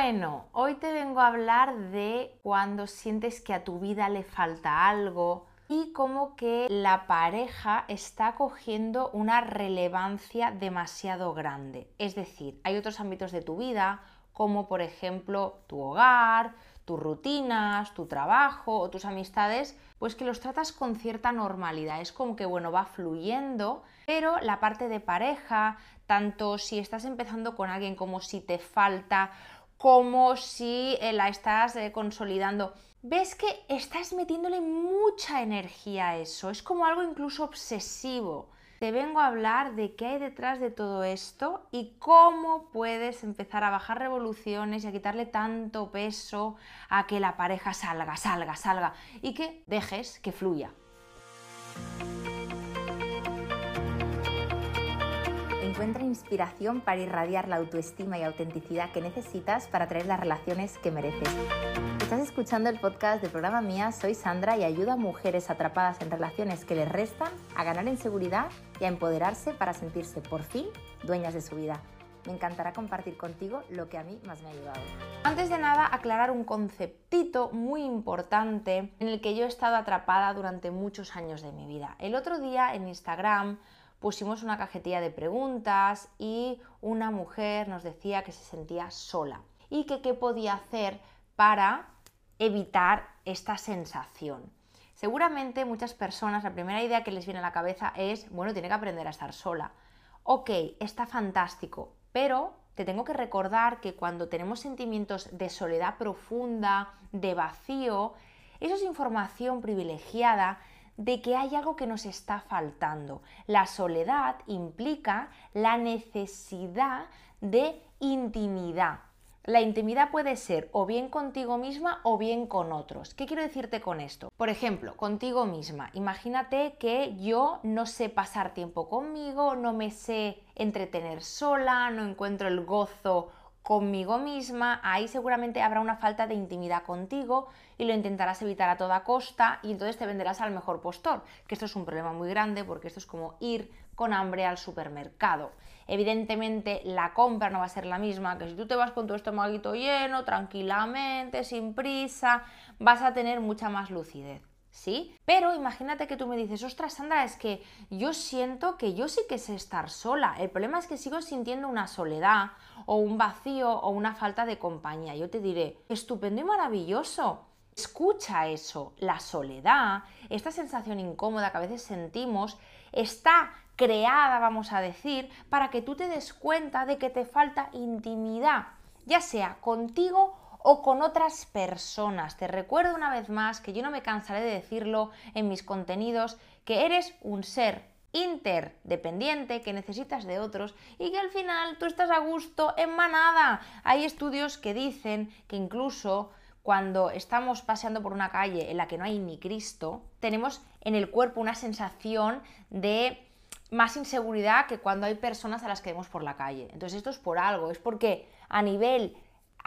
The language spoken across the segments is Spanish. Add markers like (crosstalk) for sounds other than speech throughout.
Bueno, hoy te vengo a hablar de cuando sientes que a tu vida le falta algo y como que la pareja está cogiendo una relevancia demasiado grande. Es decir, hay otros ámbitos de tu vida, como por ejemplo tu hogar, tus rutinas, tu trabajo o tus amistades, pues que los tratas con cierta normalidad. Es como que, bueno, va fluyendo, pero la parte de pareja, tanto si estás empezando con alguien como si te falta, como si eh, la estás eh, consolidando, ves que estás metiéndole mucha energía a eso. Es como algo incluso obsesivo te vengo a hablar de qué hay detrás de todo esto y cómo puedes empezar a bajar revoluciones y a quitarle tanto peso a que la pareja salga, salga, salga y que dejes que fluya. Encuentra inspiración para irradiar la autoestima y autenticidad que necesitas para traer las relaciones que mereces. Estás escuchando el podcast de programa Mía, soy Sandra y ayudo a mujeres atrapadas en relaciones que les restan a ganar en seguridad y a empoderarse para sentirse por fin dueñas de su vida. Me encantará compartir contigo lo que a mí más me ha ayudado. Antes de nada, aclarar un conceptito muy importante en el que yo he estado atrapada durante muchos años de mi vida. El otro día en Instagram pusimos una cajetilla de preguntas y una mujer nos decía que se sentía sola y que qué podía hacer para evitar esta sensación. Seguramente muchas personas la primera idea que les viene a la cabeza es, bueno, tiene que aprender a estar sola. Ok, está fantástico, pero te tengo que recordar que cuando tenemos sentimientos de soledad profunda, de vacío, eso es información privilegiada de que hay algo que nos está faltando. La soledad implica la necesidad de intimidad. La intimidad puede ser o bien contigo misma o bien con otros. ¿Qué quiero decirte con esto? Por ejemplo, contigo misma. Imagínate que yo no sé pasar tiempo conmigo, no me sé entretener sola, no encuentro el gozo conmigo misma, ahí seguramente habrá una falta de intimidad contigo y lo intentarás evitar a toda costa y entonces te venderás al mejor postor, que esto es un problema muy grande porque esto es como ir con hambre al supermercado. Evidentemente la compra no va a ser la misma que si tú te vas con tu estomaguito lleno, tranquilamente, sin prisa, vas a tener mucha más lucidez. ¿Sí? Pero imagínate que tú me dices, ostras, Sandra, es que yo siento que yo sí que sé estar sola. El problema es que sigo sintiendo una soledad o un vacío o una falta de compañía. Yo te diré, estupendo y maravilloso. Escucha eso, la soledad, esta sensación incómoda que a veces sentimos, está creada, vamos a decir, para que tú te des cuenta de que te falta intimidad, ya sea contigo o con otras personas. Te recuerdo una vez más que yo no me cansaré de decirlo en mis contenidos, que eres un ser interdependiente, que necesitas de otros y que al final tú estás a gusto en manada. Hay estudios que dicen que incluso cuando estamos paseando por una calle en la que no hay ni Cristo, tenemos en el cuerpo una sensación de más inseguridad que cuando hay personas a las que vemos por la calle. Entonces esto es por algo, es porque a nivel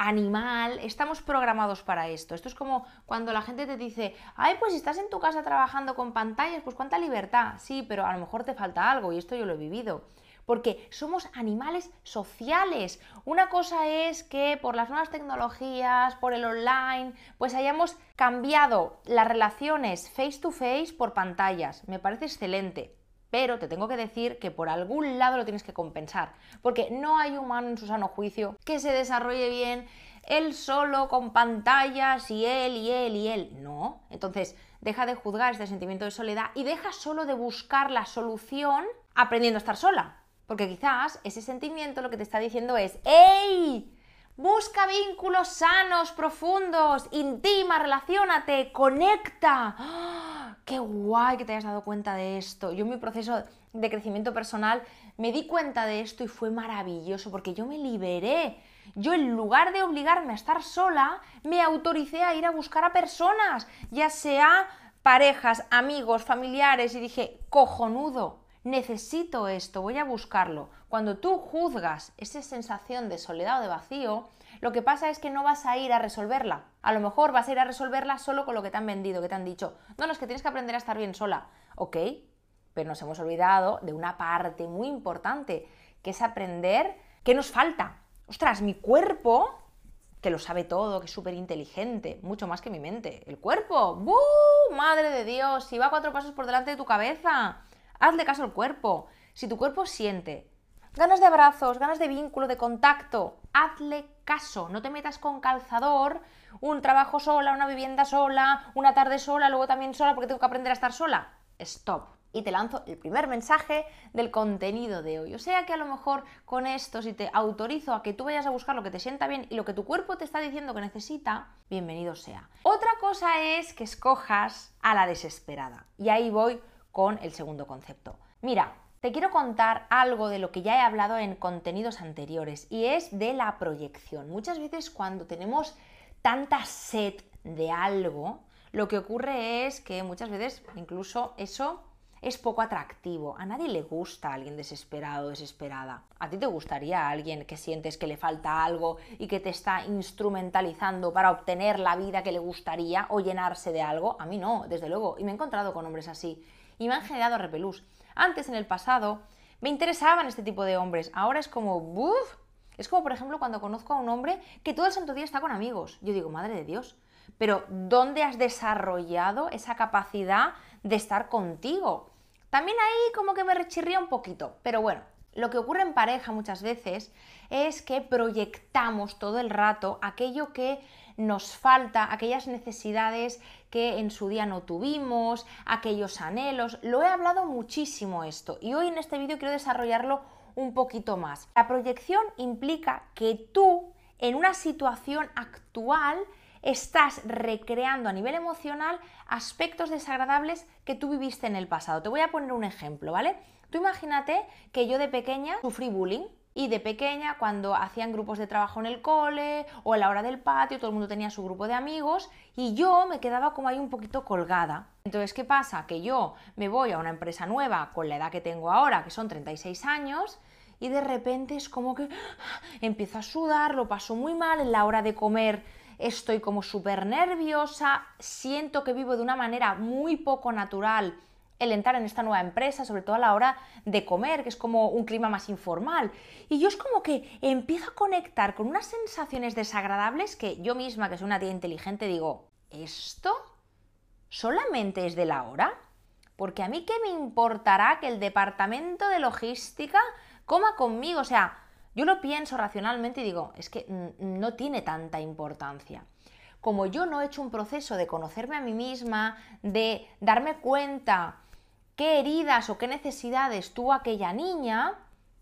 animal, estamos programados para esto. Esto es como cuando la gente te dice, ay, pues si estás en tu casa trabajando con pantallas, pues cuánta libertad. Sí, pero a lo mejor te falta algo y esto yo lo he vivido. Porque somos animales sociales. Una cosa es que por las nuevas tecnologías, por el online, pues hayamos cambiado las relaciones face to face por pantallas. Me parece excelente pero te tengo que decir que por algún lado lo tienes que compensar, porque no hay humano en su sano juicio que se desarrolle bien él solo con pantallas y él y él y él. No, entonces deja de juzgar este sentimiento de soledad y deja solo de buscar la solución aprendiendo a estar sola, porque quizás ese sentimiento lo que te está diciendo es, ¡Ey! Busca vínculos sanos, profundos, intima, relacionate, conecta. ¡Ah! ¡Qué guay que te hayas dado cuenta de esto! Yo en mi proceso de crecimiento personal me di cuenta de esto y fue maravilloso porque yo me liberé. Yo en lugar de obligarme a estar sola, me autoricé a ir a buscar a personas, ya sea parejas, amigos, familiares y dije, cojonudo, necesito esto, voy a buscarlo. Cuando tú juzgas esa sensación de soledad o de vacío, lo que pasa es que no vas a ir a resolverla. A lo mejor vas a ir a resolverla solo con lo que te han vendido, que te han dicho, no, no, es que tienes que aprender a estar bien sola. Ok, pero nos hemos olvidado de una parte muy importante, que es aprender qué nos falta. Ostras, mi cuerpo que lo sabe todo, que es súper inteligente, mucho más que mi mente. El cuerpo, ¡buh! Madre de Dios, si va cuatro pasos por delante de tu cabeza, hazle caso al cuerpo. Si tu cuerpo siente ganas de abrazos, ganas de vínculo, de contacto, hazle caso, no te metas con calzador, un trabajo sola, una vivienda sola, una tarde sola, luego también sola porque tengo que aprender a estar sola. Stop y te lanzo el primer mensaje del contenido de hoy. O sea que a lo mejor con esto, si te autorizo a que tú vayas a buscar lo que te sienta bien y lo que tu cuerpo te está diciendo que necesita, bienvenido sea. Otra cosa es que escojas a la desesperada. Y ahí voy con el segundo concepto. Mira, te quiero contar algo de lo que ya he hablado en contenidos anteriores y es de la proyección. Muchas veces cuando tenemos tanta sed de algo, lo que ocurre es que muchas veces incluso eso es poco atractivo. A nadie le gusta alguien desesperado o desesperada. ¿A ti te gustaría alguien que sientes que le falta algo y que te está instrumentalizando para obtener la vida que le gustaría o llenarse de algo? A mí no, desde luego. Y me he encontrado con hombres así. Y me han generado repelús. Antes, en el pasado, me interesaban este tipo de hombres. Ahora es como, ¡buf! Es como, por ejemplo, cuando conozco a un hombre que todo el santo día está con amigos. Yo digo, madre de Dios, pero ¿dónde has desarrollado esa capacidad de estar contigo? También ahí como que me rechirría un poquito, pero bueno, lo que ocurre en pareja muchas veces es que proyectamos todo el rato aquello que nos falta, aquellas necesidades que en su día no tuvimos, aquellos anhelos. Lo he hablado muchísimo esto y hoy en este vídeo quiero desarrollarlo un poquito más. La proyección implica que tú en una situación actual estás recreando a nivel emocional aspectos desagradables que tú viviste en el pasado. Te voy a poner un ejemplo, ¿vale? Tú imagínate que yo de pequeña sufrí bullying y de pequeña, cuando hacían grupos de trabajo en el cole o a la hora del patio, todo el mundo tenía su grupo de amigos y yo me quedaba como ahí un poquito colgada. Entonces, ¿qué pasa? Que yo me voy a una empresa nueva con la edad que tengo ahora, que son 36 años, y de repente es como que empiezo a sudar, lo paso muy mal en la hora de comer estoy como súper nerviosa, siento que vivo de una manera muy poco natural el entrar en esta nueva empresa, sobre todo a la hora de comer, que es como un clima más informal. Y yo es como que empiezo a conectar con unas sensaciones desagradables que yo misma, que soy una tía inteligente, digo, ¿esto solamente es de la hora? Porque a mí qué me importará que el departamento de logística coma conmigo, o sea, yo lo pienso racionalmente y digo, es que no tiene tanta importancia. Como yo no he hecho un proceso de conocerme a mí misma, de darme cuenta qué heridas o qué necesidades tuvo aquella niña,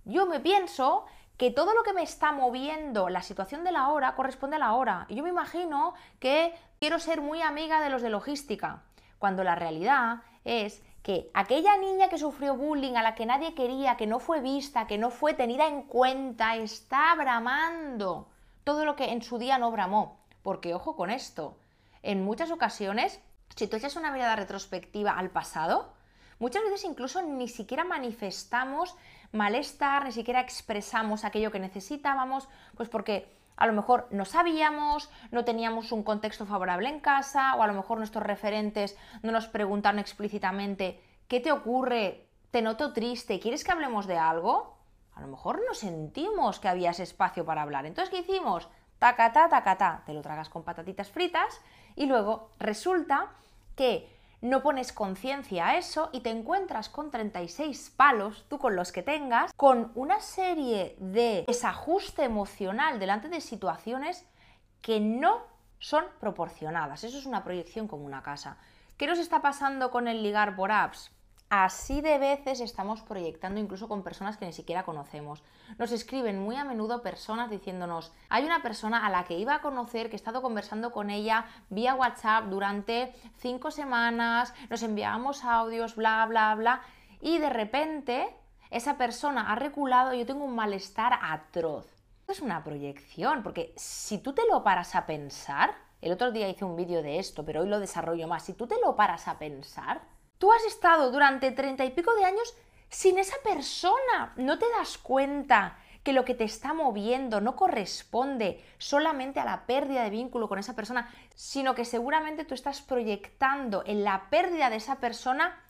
yo me pienso que todo lo que me está moviendo la situación de la hora corresponde a la hora. Y yo me imagino que quiero ser muy amiga de los de logística, cuando la realidad es que aquella niña que sufrió bullying, a la que nadie quería, que no fue vista, que no fue tenida en cuenta, está bramando todo lo que en su día no bramó. Porque ojo con esto, en muchas ocasiones, si tú echas una mirada retrospectiva al pasado, muchas veces incluso ni siquiera manifestamos malestar, ni siquiera expresamos aquello que necesitábamos, pues porque a lo mejor no sabíamos, no teníamos un contexto favorable en casa, o a lo mejor nuestros referentes no nos preguntaron explícitamente, ¿qué te ocurre? ¿Te noto triste? ¿Quieres que hablemos de algo? A lo mejor no sentimos que había ese espacio para hablar. Entonces, ¿qué hicimos? Tacatá, tacatá, te lo tragas con patatitas fritas y luego resulta que no pones conciencia a eso y te encuentras con 36 palos, tú con los que tengas, con una serie de desajuste emocional delante de situaciones que no son proporcionadas. Eso es una proyección como una casa. ¿Qué nos está pasando con el ligar por apps? Así de veces estamos proyectando incluso con personas que ni siquiera conocemos. Nos escriben muy a menudo personas diciéndonos, hay una persona a la que iba a conocer, que he estado conversando con ella vía WhatsApp durante cinco semanas, nos enviábamos audios, bla, bla, bla, y de repente esa persona ha reculado y yo tengo un malestar atroz. Es una proyección, porque si tú te lo paras a pensar, el otro día hice un vídeo de esto, pero hoy lo desarrollo más, si tú te lo paras a pensar, Tú has estado durante treinta y pico de años sin esa persona. No te das cuenta que lo que te está moviendo no corresponde solamente a la pérdida de vínculo con esa persona, sino que seguramente tú estás proyectando en la pérdida de esa persona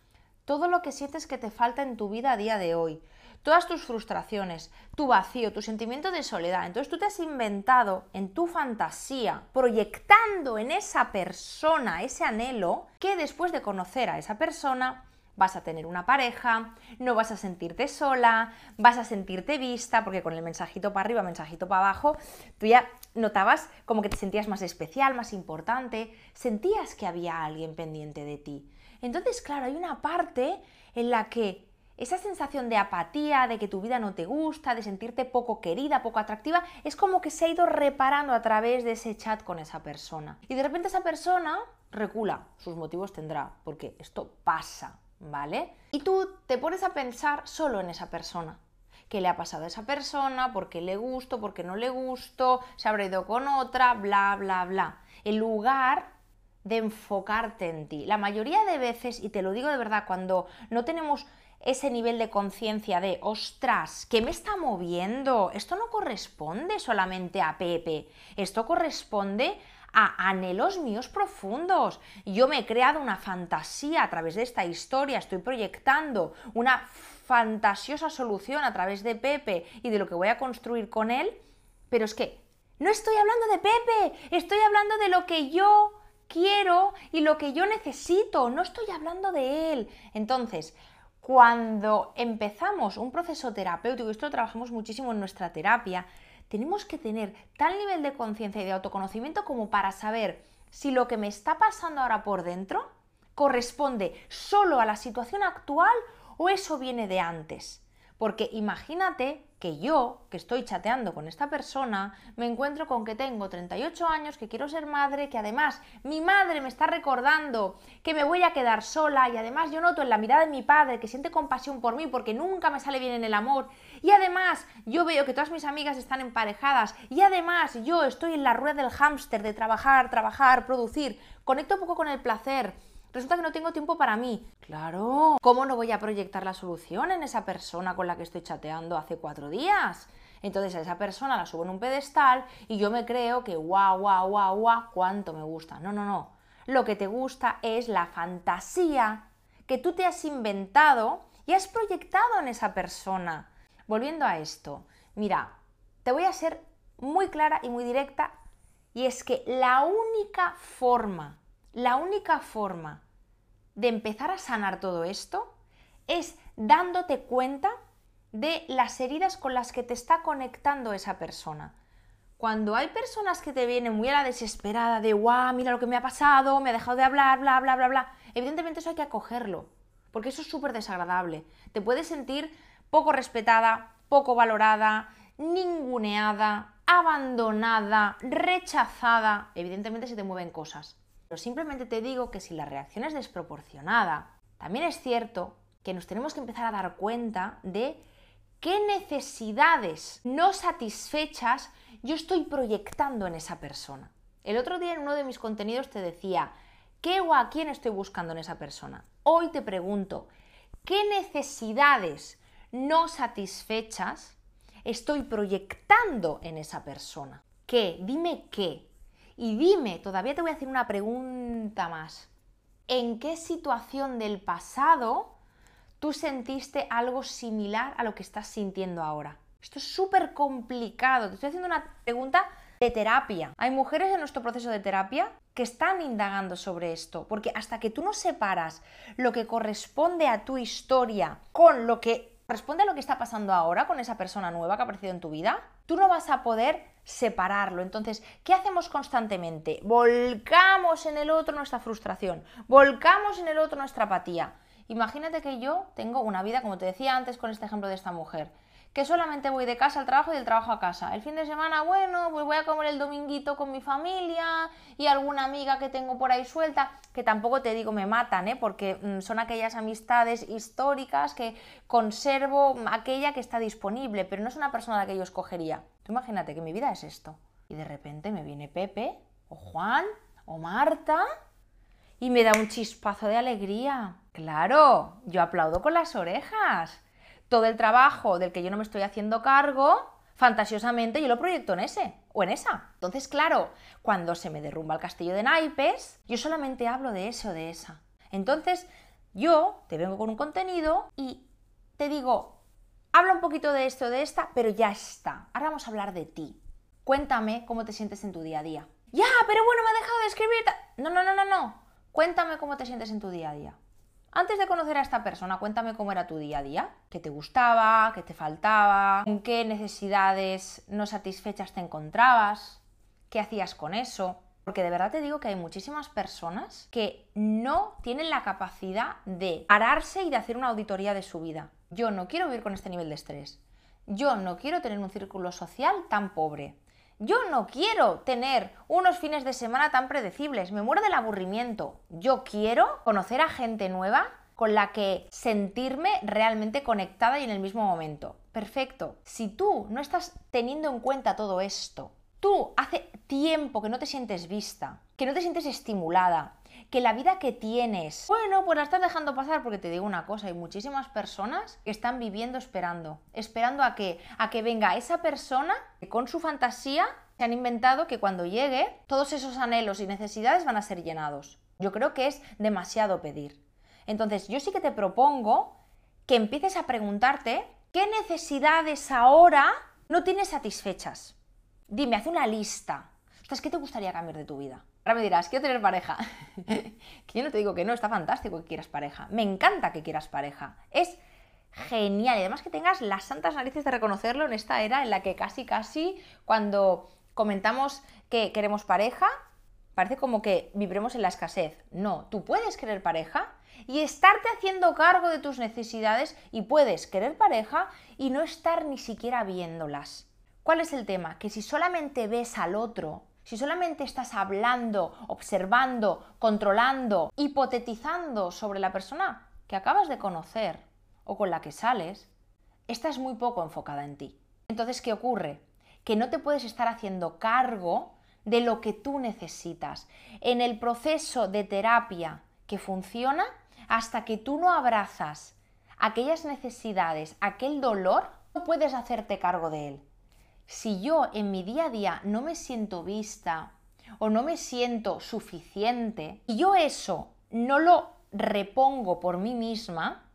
todo lo que sientes que te falta en tu vida a día de hoy. Todas tus frustraciones, tu vacío, tu sentimiento de soledad. Entonces tú te has inventado en tu fantasía, proyectando en esa persona ese anhelo, que después de conocer a esa persona vas a tener una pareja, no vas a sentirte sola, vas a sentirte vista, porque con el mensajito para arriba, mensajito para abajo, tú ya notabas como que te sentías más especial, más importante, sentías que había alguien pendiente de ti. Entonces, claro, hay una parte en la que esa sensación de apatía, de que tu vida no te gusta, de sentirte poco querida, poco atractiva, es como que se ha ido reparando a través de ese chat con esa persona. Y de repente esa persona recula, sus motivos tendrá, porque esto pasa, ¿vale? Y tú te pones a pensar solo en esa persona. ¿Qué le ha pasado a esa persona? ¿Por qué le gusto? ¿Por qué no le gusto? ¿Se habrá ido con otra? Bla, bla, bla. En lugar de enfocarte en ti. La mayoría de veces, y te lo digo de verdad, cuando no tenemos ese nivel de conciencia de, ostras, ¿qué me está moviendo? Esto no corresponde solamente a Pepe, esto corresponde a anhelos míos profundos. Yo me he creado una fantasía a través de esta historia, estoy proyectando una fantasiosa solución a través de Pepe y de lo que voy a construir con él, pero es que no estoy hablando de Pepe, estoy hablando de lo que yo quiero y lo que yo necesito, no estoy hablando de él. Entonces, cuando empezamos un proceso terapéutico, esto lo trabajamos muchísimo en nuestra terapia, tenemos que tener tal nivel de conciencia y de autoconocimiento como para saber si lo que me está pasando ahora por dentro corresponde solo a la situación actual o eso viene de antes. Porque imagínate que yo, que estoy chateando con esta persona, me encuentro con que tengo 38 años, que quiero ser madre, que además mi madre me está recordando que me voy a quedar sola y además yo noto en la mirada de mi padre que siente compasión por mí porque nunca me sale bien en el amor. Y además yo veo que todas mis amigas están emparejadas y además yo estoy en la rueda del hámster de trabajar, trabajar, producir, conecto un poco con el placer, Resulta que no tengo tiempo para mí. Claro. ¿Cómo no voy a proyectar la solución en esa persona con la que estoy chateando hace cuatro días? Entonces a esa persona la subo en un pedestal y yo me creo que guau, guau, guau, guau, cuánto me gusta. No, no, no. Lo que te gusta es la fantasía que tú te has inventado y has proyectado en esa persona. Volviendo a esto, mira, te voy a ser muy clara y muy directa y es que la única forma la única forma de empezar a sanar todo esto es dándote cuenta de las heridas con las que te está conectando esa persona. Cuando hay personas que te vienen muy a la desesperada de, guau, mira lo que me ha pasado, me ha dejado de hablar, bla, bla, bla, bla, evidentemente eso hay que acogerlo, porque eso es súper desagradable. Te puedes sentir poco respetada, poco valorada, ninguneada, abandonada, rechazada. Evidentemente se te mueven cosas. Pero simplemente te digo que si la reacción es desproporcionada, también es cierto que nos tenemos que empezar a dar cuenta de qué necesidades no satisfechas yo estoy proyectando en esa persona. El otro día en uno de mis contenidos te decía, ¿qué o a quién estoy buscando en esa persona? Hoy te pregunto, ¿qué necesidades no satisfechas estoy proyectando en esa persona? ¿Qué? Dime qué. Y dime, todavía te voy a hacer una pregunta más. ¿En qué situación del pasado tú sentiste algo similar a lo que estás sintiendo ahora? Esto es súper complicado. Te estoy haciendo una pregunta de terapia. Hay mujeres en nuestro proceso de terapia que están indagando sobre esto, porque hasta que tú no separas lo que corresponde a tu historia con lo que corresponde a lo que está pasando ahora con esa persona nueva que ha aparecido en tu vida, tú no vas a poder separarlo. Entonces, ¿qué hacemos constantemente? Volcamos en el otro nuestra frustración, volcamos en el otro nuestra apatía. Imagínate que yo tengo una vida, como te decía antes con este ejemplo de esta mujer, que solamente voy de casa al trabajo y del trabajo a casa. El fin de semana, bueno, pues voy a comer el dominguito con mi familia y alguna amiga que tengo por ahí suelta, que tampoco te digo me matan, ¿eh? porque mm, son aquellas amistades históricas que conservo aquella que está disponible, pero no es una persona la que yo escogería. Imagínate que mi vida es esto. Y de repente me viene Pepe, o Juan, o Marta, y me da un chispazo de alegría. Claro, yo aplaudo con las orejas todo el trabajo del que yo no me estoy haciendo cargo, fantasiosamente yo lo proyecto en ese o en esa. Entonces, claro, cuando se me derrumba el castillo de naipes, yo solamente hablo de ese o de esa. Entonces, yo te vengo con un contenido y te digo, habla un poquito de esto, de esta, pero ya está. Ahora vamos a hablar de ti. Cuéntame cómo te sientes en tu día a día. Ya, pero bueno, me ha dejado de escribir. No, no, no, no, no. Cuéntame cómo te sientes en tu día a día. Antes de conocer a esta persona, cuéntame cómo era tu día a día, qué te gustaba, qué te faltaba, con qué necesidades no satisfechas te encontrabas, qué hacías con eso. Porque de verdad te digo que hay muchísimas personas que no tienen la capacidad de pararse y de hacer una auditoría de su vida. Yo no quiero vivir con este nivel de estrés. Yo no quiero tener un círculo social tan pobre. Yo no quiero tener unos fines de semana tan predecibles, me muero del aburrimiento. Yo quiero conocer a gente nueva con la que sentirme realmente conectada y en el mismo momento. Perfecto. Si tú no estás teniendo en cuenta todo esto, tú hace tiempo que no te sientes vista, que no te sientes estimulada, que la vida que tienes, bueno, pues la estás dejando pasar porque te digo una cosa, hay muchísimas personas que están viviendo esperando, esperando a que a que venga esa persona que con su fantasía se han inventado que cuando llegue todos esos anhelos y necesidades van a ser llenados. Yo creo que es demasiado pedir. Entonces, yo sí que te propongo que empieces a preguntarte qué necesidades ahora no tienes satisfechas. Dime, haz una lista. ¿qué te gustaría cambiar de tu vida? Ahora me dirás, quiero tener pareja. (laughs) que yo no te digo que no, está fantástico que quieras pareja. Me encanta que quieras pareja. Es genial. Y además que tengas las santas narices de reconocerlo en esta era en la que casi, casi, cuando comentamos que queremos pareja, parece como que vibremos en la escasez. No, tú puedes querer pareja y estarte haciendo cargo de tus necesidades y puedes querer pareja y no estar ni siquiera viéndolas. ¿Cuál es el tema? Que si solamente ves al otro si solamente estás hablando, observando, controlando, hipotetizando sobre la persona que acabas de conocer o con la que sales, estás muy poco enfocada en ti. Entonces, ¿qué ocurre? Que no te puedes estar haciendo cargo de lo que tú necesitas. En el proceso de terapia que funciona, hasta que tú no abrazas aquellas necesidades, aquel dolor, no puedes hacerte cargo de él si yo en mi día a día no me siento vista o no me siento suficiente y yo eso no lo repongo por mí misma,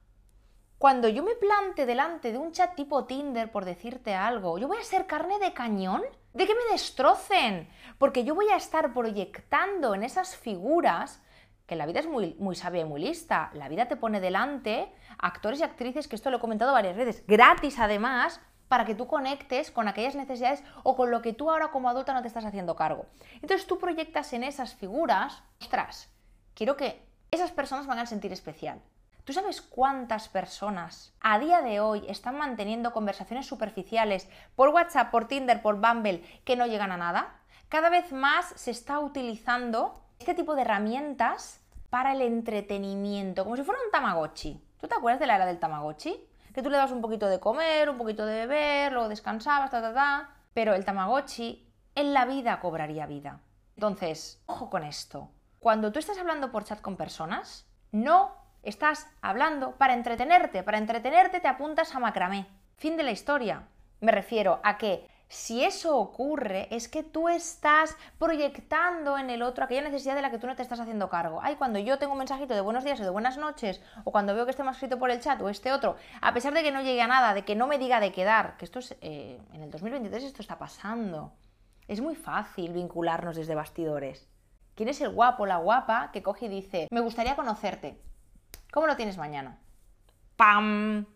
cuando yo me plante delante de un chat tipo Tinder por decirte algo, yo voy a ser carne de cañón de que me destrocen, porque yo voy a estar proyectando en esas figuras que la vida es muy, muy sabia y muy lista. La vida te pone delante actores y actrices, que esto lo he comentado varias veces, gratis además, para que tú conectes con aquellas necesidades o con lo que tú ahora como adulta no te estás haciendo cargo. Entonces tú proyectas en esas figuras, ostras, quiero que esas personas me hagan sentir especial. ¿Tú sabes cuántas personas a día de hoy están manteniendo conversaciones superficiales por WhatsApp, por Tinder, por Bumble, que no llegan a nada? Cada vez más se está utilizando este tipo de herramientas para el entretenimiento, como si fuera un Tamagotchi. ¿Tú te acuerdas de la era del Tamagotchi? Que tú le das un poquito de comer, un poquito de beber, luego descansabas, ta, ta, ta. Pero el Tamagotchi en la vida cobraría vida. Entonces, ojo con esto. Cuando tú estás hablando por chat con personas, no estás hablando para entretenerte. Para entretenerte te apuntas a macramé. Fin de la historia. Me refiero a que si eso ocurre, es que tú estás proyectando en el otro aquella necesidad de la que tú no te estás haciendo cargo. Ay, cuando yo tengo un mensajito de buenos días o de buenas noches, o cuando veo que este me ha escrito por el chat o este otro, a pesar de que no llegue a nada, de que no me diga de quedar, que esto es, eh, en el 2023 esto está pasando. Es muy fácil vincularnos desde bastidores. ¿Quién es el guapo, la guapa que coge y dice, me gustaría conocerte? ¿Cómo lo tienes mañana? ¡Pam!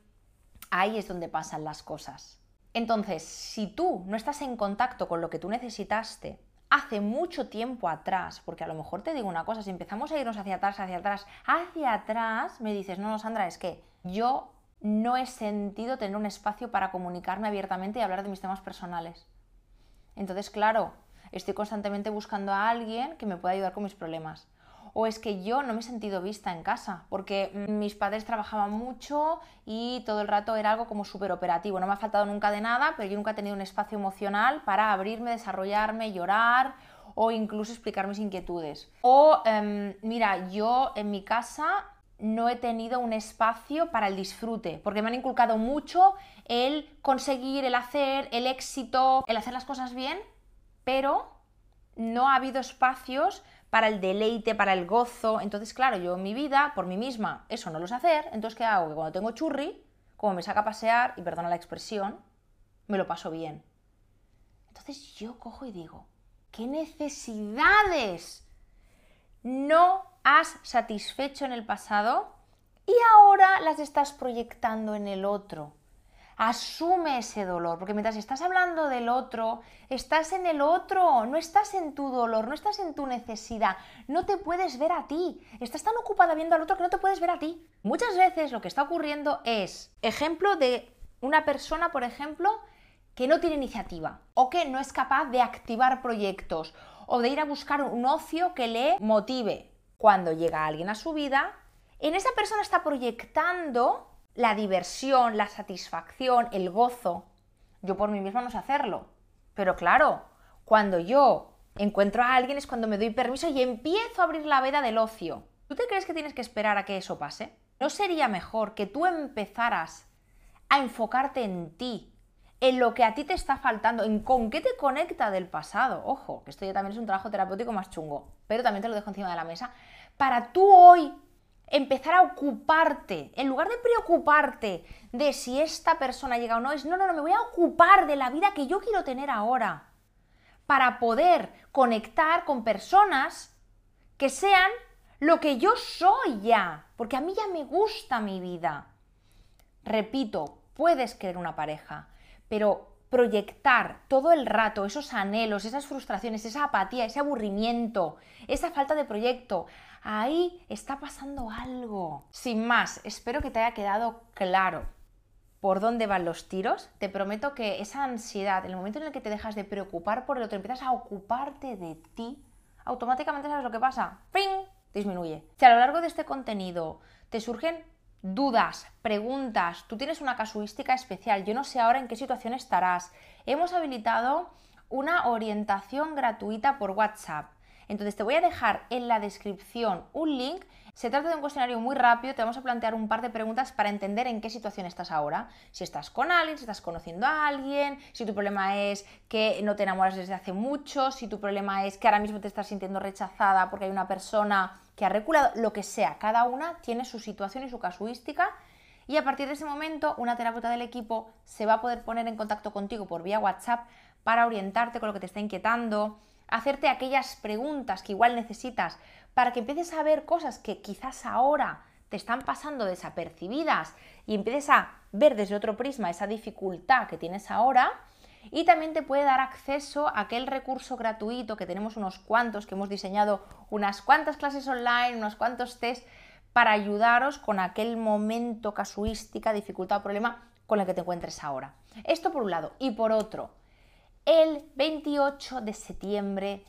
Ahí es donde pasan las cosas. Entonces, si tú no estás en contacto con lo que tú necesitaste hace mucho tiempo atrás, porque a lo mejor te digo una cosa, si empezamos a irnos hacia atrás, hacia atrás, hacia atrás, me dices, no, no, Sandra, es que yo no he sentido tener un espacio para comunicarme abiertamente y hablar de mis temas personales. Entonces, claro, estoy constantemente buscando a alguien que me pueda ayudar con mis problemas o es que yo no me he sentido vista en casa, porque mis padres trabajaban mucho y todo el rato era algo como súper operativo. No me ha faltado nunca de nada, pero yo nunca he tenido un espacio emocional para abrirme, desarrollarme, llorar o incluso explicar mis inquietudes. O, em, mira, yo en mi casa no he tenido un espacio para el disfrute, porque me han inculcado mucho el conseguir, el hacer, el éxito, el hacer las cosas bien, pero no ha habido espacios para el deleite, para el gozo. Entonces, claro, yo en mi vida, por mí misma, eso no lo sé hacer. Entonces, ¿qué hago? Que cuando tengo churri, como me saca a pasear, y perdona la expresión, me lo paso bien. Entonces yo cojo y digo, ¿qué necesidades no has satisfecho en el pasado y ahora las estás proyectando en el otro? Asume ese dolor, porque mientras estás hablando del otro, estás en el otro, no estás en tu dolor, no estás en tu necesidad, no te puedes ver a ti, estás tan ocupada viendo al otro que no te puedes ver a ti. Muchas veces lo que está ocurriendo es, ejemplo de una persona, por ejemplo, que no tiene iniciativa o que no es capaz de activar proyectos o de ir a buscar un ocio que le motive. Cuando llega alguien a su vida, en esa persona está proyectando la diversión, la satisfacción, el gozo. Yo por mí misma no sé hacerlo. Pero claro, cuando yo encuentro a alguien es cuando me doy permiso y empiezo a abrir la veda del ocio. ¿Tú te crees que tienes que esperar a que eso pase? ¿No sería mejor que tú empezaras a enfocarte en ti, en lo que a ti te está faltando, en con qué te conecta del pasado? Ojo, que esto ya también es un trabajo terapéutico más chungo, pero también te lo dejo encima de la mesa, para tú hoy empezar a ocuparte, en lugar de preocuparte de si esta persona llega o no, es no, no, no, me voy a ocupar de la vida que yo quiero tener ahora, para poder conectar con personas que sean lo que yo soy ya, porque a mí ya me gusta mi vida. Repito, puedes querer una pareja, pero proyectar todo el rato esos anhelos, esas frustraciones, esa apatía, ese aburrimiento, esa falta de proyecto, ahí está pasando algo. Sin más, espero que te haya quedado claro por dónde van los tiros. Te prometo que esa ansiedad, en el momento en el que te dejas de preocupar por el otro, empiezas a ocuparte de ti, automáticamente sabes lo que pasa. ¡Ping! Disminuye. Si a lo largo de este contenido te surgen dudas, preguntas, tú tienes una casuística especial, yo no sé ahora en qué situación estarás. Hemos habilitado una orientación gratuita por WhatsApp. Entonces te voy a dejar en la descripción un link. Se trata de un cuestionario muy rápido, te vamos a plantear un par de preguntas para entender en qué situación estás ahora. Si estás con alguien, si estás conociendo a alguien, si tu problema es que no te enamoras desde hace mucho, si tu problema es que ahora mismo te estás sintiendo rechazada porque hay una persona que ha reculado, lo que sea. Cada una tiene su situación y su casuística. Y a partir de ese momento, una terapeuta del equipo se va a poder poner en contacto contigo por vía WhatsApp para orientarte con lo que te está inquietando, hacerte aquellas preguntas que igual necesitas para que empieces a ver cosas que quizás ahora te están pasando desapercibidas y empieces a ver desde otro prisma esa dificultad que tienes ahora. Y también te puede dar acceso a aquel recurso gratuito que tenemos unos cuantos, que hemos diseñado unas cuantas clases online, unos cuantos test para ayudaros con aquel momento casuística, dificultad o problema con el que te encuentres ahora. Esto por un lado. Y por otro, el 28 de septiembre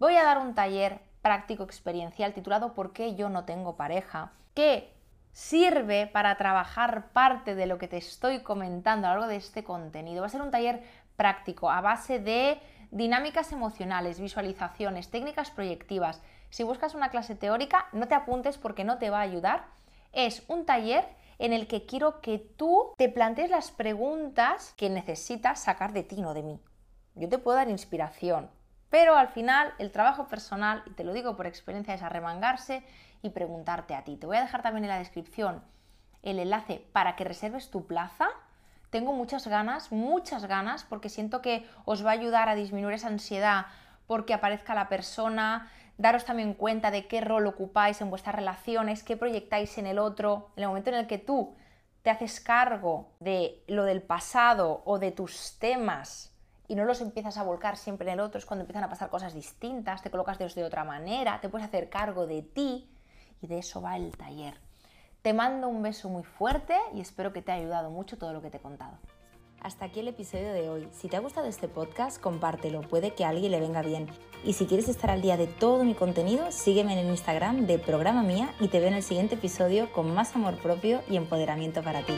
voy a dar un taller práctico experiencial titulado ¿Por qué yo no tengo pareja? que sirve para trabajar parte de lo que te estoy comentando a lo largo de este contenido. Va a ser un taller práctico a base de dinámicas emocionales, visualizaciones, técnicas proyectivas. Si buscas una clase teórica, no te apuntes porque no te va a ayudar. Es un taller en el que quiero que tú te plantees las preguntas que necesitas sacar de ti, no de mí. Yo te puedo dar inspiración, pero al final el trabajo personal, y te lo digo por experiencia, es arremangarse y preguntarte a ti. Te voy a dejar también en la descripción el enlace para que reserves tu plaza. Tengo muchas ganas, muchas ganas, porque siento que os va a ayudar a disminuir esa ansiedad porque aparezca la persona, daros también cuenta de qué rol ocupáis en vuestras relaciones, qué proyectáis en el otro, en el momento en el que tú te haces cargo de lo del pasado o de tus temas y no los empiezas a volcar siempre en el otro, es cuando empiezan a pasar cosas distintas, te colocas de otra manera, te puedes hacer cargo de ti y de eso va el taller. Te mando un beso muy fuerte y espero que te haya ayudado mucho todo lo que te he contado. Hasta aquí el episodio de hoy. Si te ha gustado este podcast, compártelo, puede que a alguien le venga bien. Y si quieres estar al día de todo mi contenido, sígueme en el Instagram de Programa Mía y te veo en el siguiente episodio con más amor propio y empoderamiento para ti.